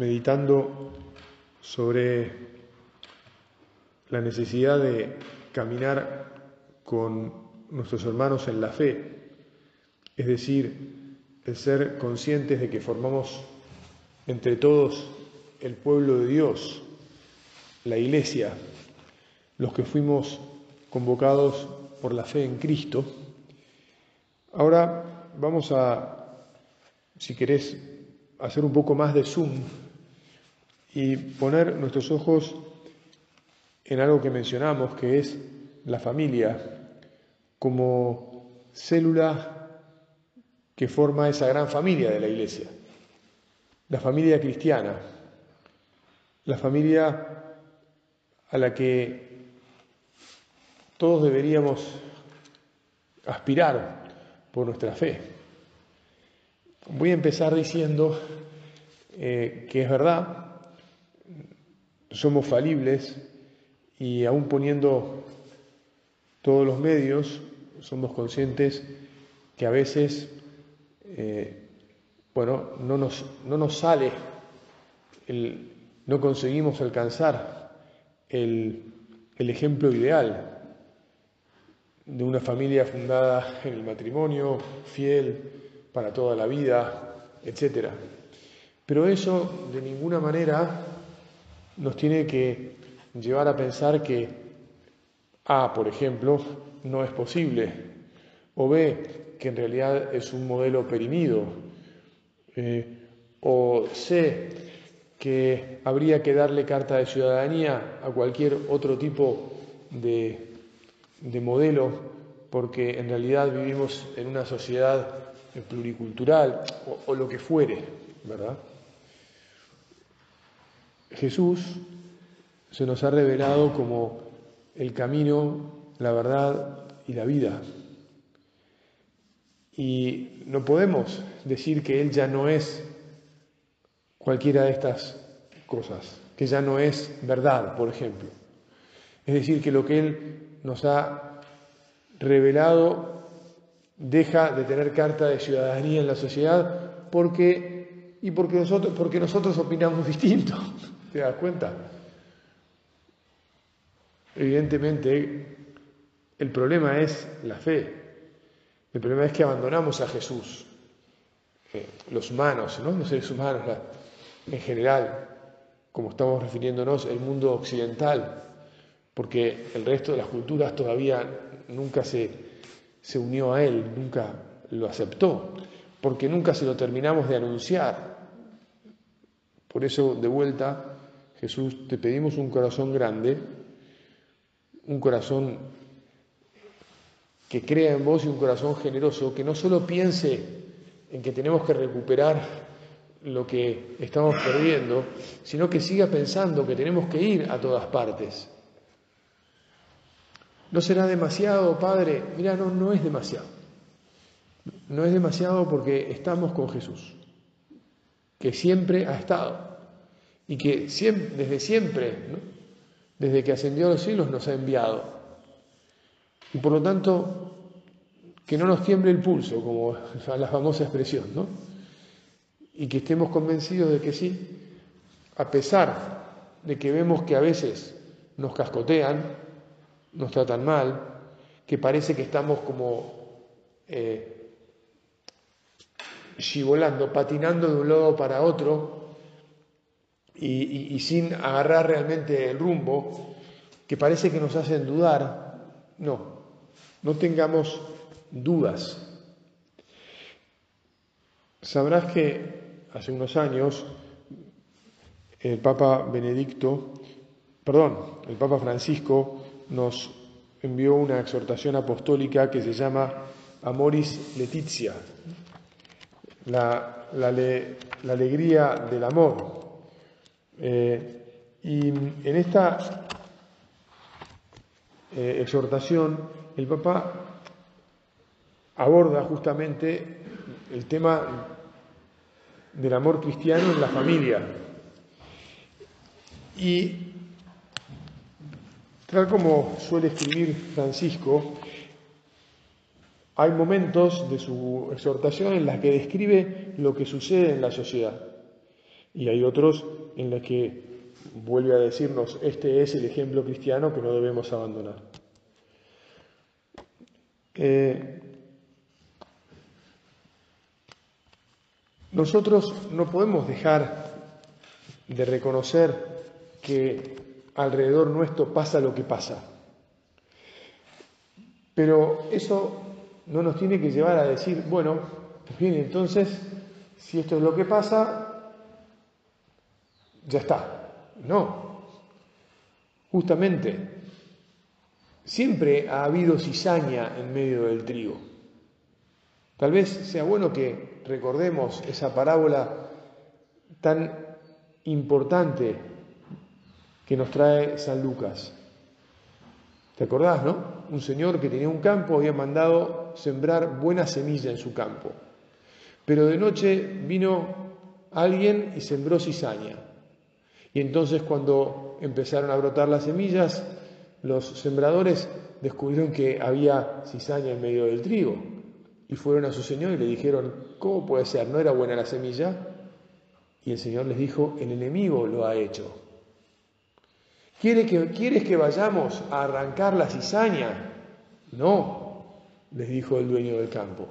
meditando sobre la necesidad de caminar con nuestros hermanos en la fe, es decir, el ser conscientes de que formamos entre todos el pueblo de Dios, la iglesia, los que fuimos convocados por la fe en Cristo. Ahora vamos a, si querés, hacer un poco más de zoom y poner nuestros ojos en algo que mencionamos, que es la familia, como célula que forma esa gran familia de la Iglesia, la familia cristiana, la familia a la que todos deberíamos aspirar por nuestra fe. Voy a empezar diciendo eh, que es verdad, somos falibles y aún poniendo todos los medios, somos conscientes que a veces, eh, bueno, no nos, no nos sale, no conseguimos alcanzar el, el ejemplo ideal de una familia fundada en el matrimonio, fiel para toda la vida, etc. Pero eso de ninguna manera nos tiene que llevar a pensar que A, por ejemplo, no es posible, o B, que en realidad es un modelo perimido, eh, o C, que habría que darle carta de ciudadanía a cualquier otro tipo de, de modelo, porque en realidad vivimos en una sociedad pluricultural o, o lo que fuere, ¿verdad? Jesús se nos ha revelado como el camino, la verdad y la vida. Y no podemos decir que Él ya no es cualquiera de estas cosas, que ya no es verdad, por ejemplo. Es decir, que lo que Él nos ha revelado deja de tener carta de ciudadanía en la sociedad porque y porque nosotros, porque nosotros opinamos distinto. ¿Te das cuenta? Evidentemente, el problema es la fe. El problema es que abandonamos a Jesús. Eh, los humanos, ¿no? los seres humanos en general, como estamos refiriéndonos, el mundo occidental, porque el resto de las culturas todavía nunca se, se unió a Él, nunca lo aceptó, porque nunca se lo terminamos de anunciar. Por eso, de vuelta, Jesús, te pedimos un corazón grande, un corazón que crea en vos y un corazón generoso, que no solo piense en que tenemos que recuperar lo que estamos perdiendo, sino que siga pensando que tenemos que ir a todas partes. ¿No será demasiado, Padre? Mira, no, no es demasiado. No es demasiado porque estamos con Jesús, que siempre ha estado y que desde siempre, desde que ascendió a los cielos, nos ha enviado. Y por lo tanto, que no nos tiemble el pulso, como la famosa expresión, ¿no? Y que estemos convencidos de que sí, a pesar de que vemos que a veces nos cascotean, nos tratan mal, que parece que estamos como eh, patinando de un lado para otro, y, sin agarrar realmente el rumbo, que parece que nos hacen dudar, no, no tengamos dudas. Sabrás que hace unos años el Papa Benedicto, perdón, el Papa Francisco nos envió una exhortación apostólica que se llama Amoris Letizia, la, la alegría del amor Eh, y en esta eh, exhortación, el Papa aborda justamente el tema del amor cristiano en la familia. Y tal como suele escribir Francisco, hay momentos de su exhortación en los que describe lo que sucede en la sociedad y hay otros en los que vuelve a decirnos, este es el ejemplo cristiano que no debemos abandonar. Eh, nosotros no podemos dejar de reconocer que alrededor nuestro pasa lo que pasa. Pero eso no nos tiene que llevar a decir, bueno, pues bien, entonces, si esto es lo que pasa, ya está. No. Justamente, siempre ha habido cizaña en medio del trigo. Tal vez sea bueno que recordemos esa parábola tan importante que nos trae San Lucas. ¿Te acordás, no? Un señor que tenía un campo había mandado sembrar buena semilla en su campo. Pero de noche vino alguien y sembró cizaña. Y entonces cuando empezaron a brotar las semillas, los sembradores descubrieron que había cizaña en medio del trigo. Y fueron a su Señor y le dijeron, ¿cómo puede ser? ¿No era buena la semilla? Y el Señor les dijo, el enemigo lo ha hecho. ¿Quieres que, ¿Quieres que vayamos a arrancar la cizaña? No, les dijo el dueño del campo.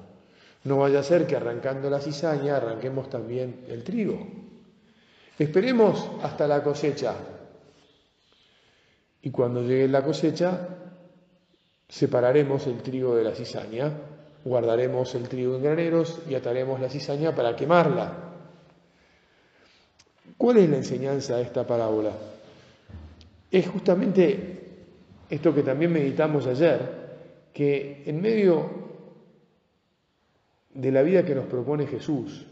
No vaya a ser que arrancando la cizaña arranquemos también el trigo. Esperemos hasta la cosecha. Y cuando llegue la cosecha, separaremos el trigo de la cizaña, guardaremos el trigo en graneros y ataremos la cizaña para quemarla. ¿Cuál es la enseñanza de esta parábola? Es justamente esto que también meditamos ayer, que en medio de la vida que nos propone Jesús,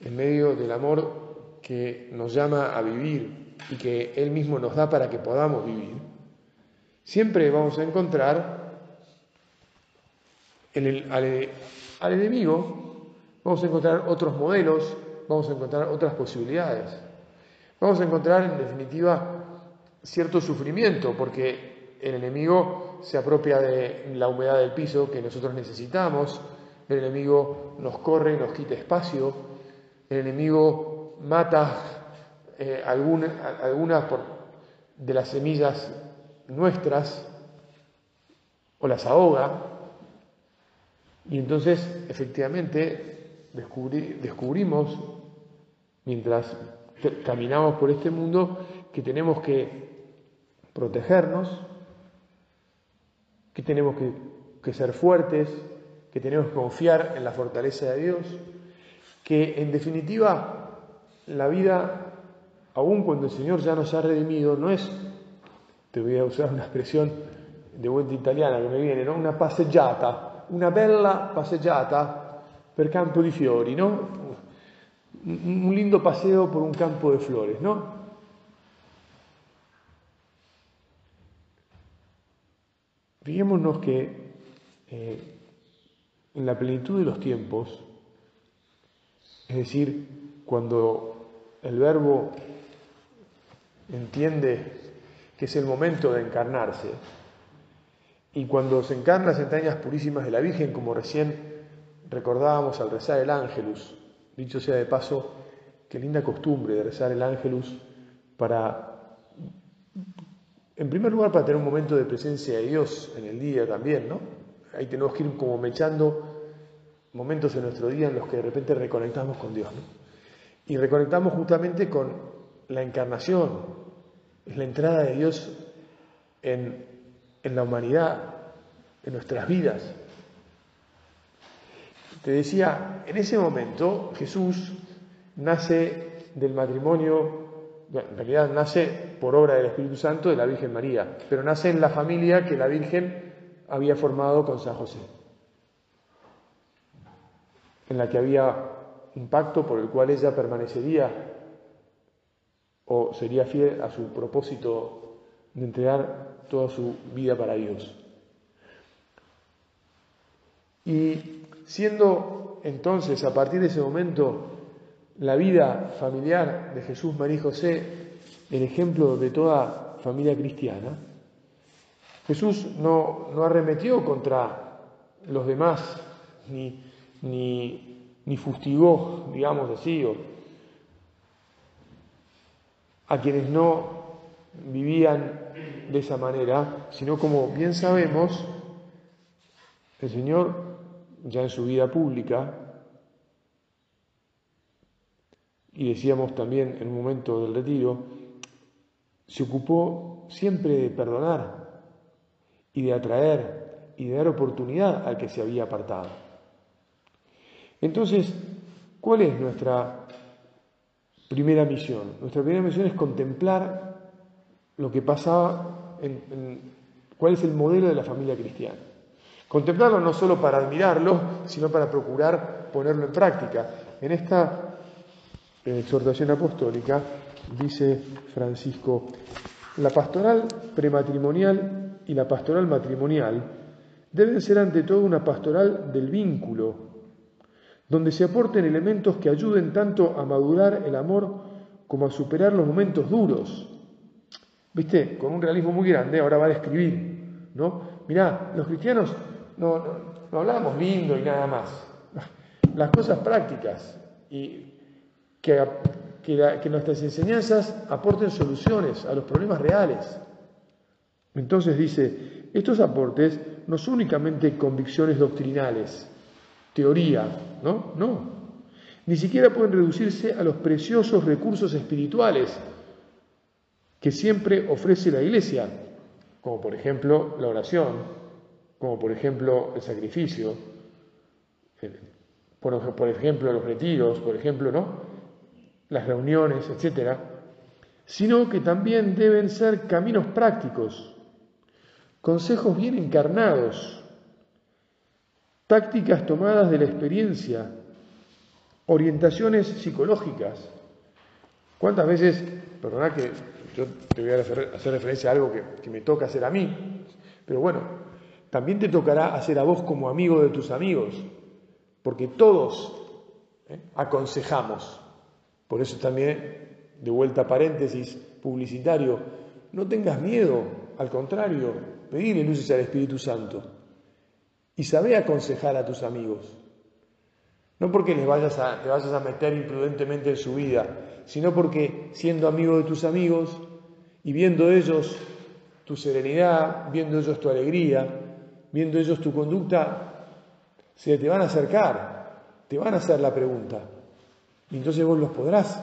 en medio del amor que nos llama a vivir y que Él mismo nos da para que podamos vivir, siempre vamos a encontrar en el, al, enemigo, vamos a encontrar otros modelos, vamos a encontrar otras posibilidades. Vamos a encontrar, en definitiva, cierto sufrimiento, porque el enemigo se apropia de la humedad del piso que nosotros necesitamos, el enemigo nos corre, nos quita espacio, el enemigo mata eh, algunas de las semillas nuestras o las ahoga y entonces efectivamente descubrimos mientras caminamos por este mundo que tenemos que protegernos, que tenemos que ser fuertes, que tenemos que confiar en la fortaleza de Dios, que en definitiva la vida, aun cuando el Señor ya nos ha redimido, no es, te voy a usar una expresión de vuelta italiana que me viene, ¿no? una passeggiata, una bella passeggiata per campo di fiori, ¿no? Un lindo paseo por un campo de flores, ¿no? Fijémonos que eh, en la plenitud de los tiempos, es decir, cuando el verbo entiende que es el momento de encarnarse. Y cuando se encarna las entrañas purísimas de la Virgen, como recién recordábamos al rezar el ángelus, dicho sea de paso, qué linda costumbre de rezar el ángelus para, en primer lugar, para tener un momento de presencia de Dios en el día también, ¿no? Ahí tenemos que ir como mechando momentos en nuestro día en los que de repente reconectamos con Dios. Y reconectamos justamente con la encarnación, es la entrada de Dios en, la humanidad, en nuestras vidas. Te decía, en ese momento Jesús nace del matrimonio, en realidad nace por obra del Espíritu Santo de la Virgen María, pero nace en la familia que la Virgen había formado con San José, en la que había un pacto por el cual ella permanecería o sería fiel a su propósito de entregar toda su vida para Dios. Y siendo entonces a partir de ese momento la vida familiar de Jesús, María y José el ejemplo de toda familia cristiana, Jesús no, no arremetió contra los demás, ni, ni, ni fustigó, digamos así, o, a quienes no vivían de esa manera, sino como bien sabemos, el Señor ya en su vida pública, y decíamos también en un momento del retiro, se ocupó siempre de perdonar y de atraer y de dar oportunidad al que se había apartado. Entonces, ¿cuál es nuestra primera misión? Nuestra primera misión es contemplar lo que pasaba, en, cuál es el modelo de la familia cristiana. Contemplarlo no solo para admirarlo, sino para procurar ponerlo en práctica. En esta exhortación apostólica dice Francisco, la pastoral prematrimonial y la pastoral matrimonial deben ser ante todo una pastoral del vínculo, donde se aporten elementos que ayuden tanto a madurar el amor como a superar los momentos duros. ¿Viste? Con un realismo muy grande, ahora va a describir, ¿no? Mirá, los cristianos no, no, hablamos lindo y nada más. Las cosas prácticas y que, que nuestras enseñanzas aporten soluciones a los problemas reales. Entonces dice, estos aportes no son únicamente convicciones doctrinales, teoría, ¿no? No. Ni siquiera pueden reducirse a los preciosos recursos espirituales que siempre ofrece la Iglesia, como por ejemplo la oración, como por ejemplo el sacrificio, por, ejemplo los retiros, por ejemplo, ¿no? las reuniones, etcétera, sino que también deben ser caminos prácticos, consejos bien encarnados, tácticas tomadas de la experiencia, orientaciones psicológicas. ¿Cuántas veces, perdona que yo te voy a hacer referencia a algo que, me toca hacer a mí, pero bueno, también te tocará hacer a vos como amigo de tus amigos, porque todos ¿eh? aconsejamos. Por eso también, de vuelta a paréntesis publicitario, no tengas miedo, al contrario, pedirle luces al Espíritu Santo y sabe aconsejar a tus amigos. No porque vayas a, te vayas a meter imprudentemente en su vida, sino porque siendo amigo de tus amigos y viendo ellos tu serenidad, viendo ellos tu alegría, viendo ellos tu conducta, se te van a acercar, te van a hacer la pregunta. Y entonces vos los podrás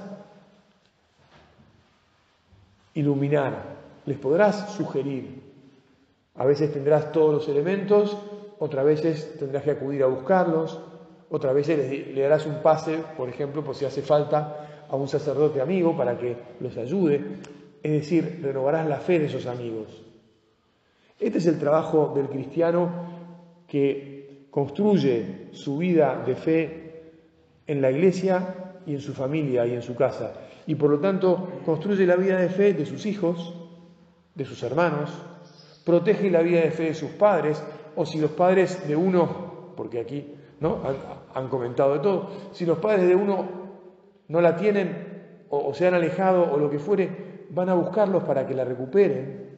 iluminar, les podrás sugerir. A veces tendrás todos los elementos, otras veces tendrás que acudir a buscarlos, otras veces le darás un pase, por ejemplo, por si hace falta, a un sacerdote amigo para que los ayude. Es decir, renovarás la fe de esos amigos. Este es el trabajo del cristiano que construye su vida de fe en la iglesia y en su familia y en su casa. Y por lo tanto construye la vida de fe de sus hijos, de sus hermanos, protege la vida de fe de sus padres, o si los padres de uno, porque aquí ¿no? han, comentado de todo, si los padres de uno no la tienen o se han alejado o lo que fuere, van a buscarlos para que la recuperen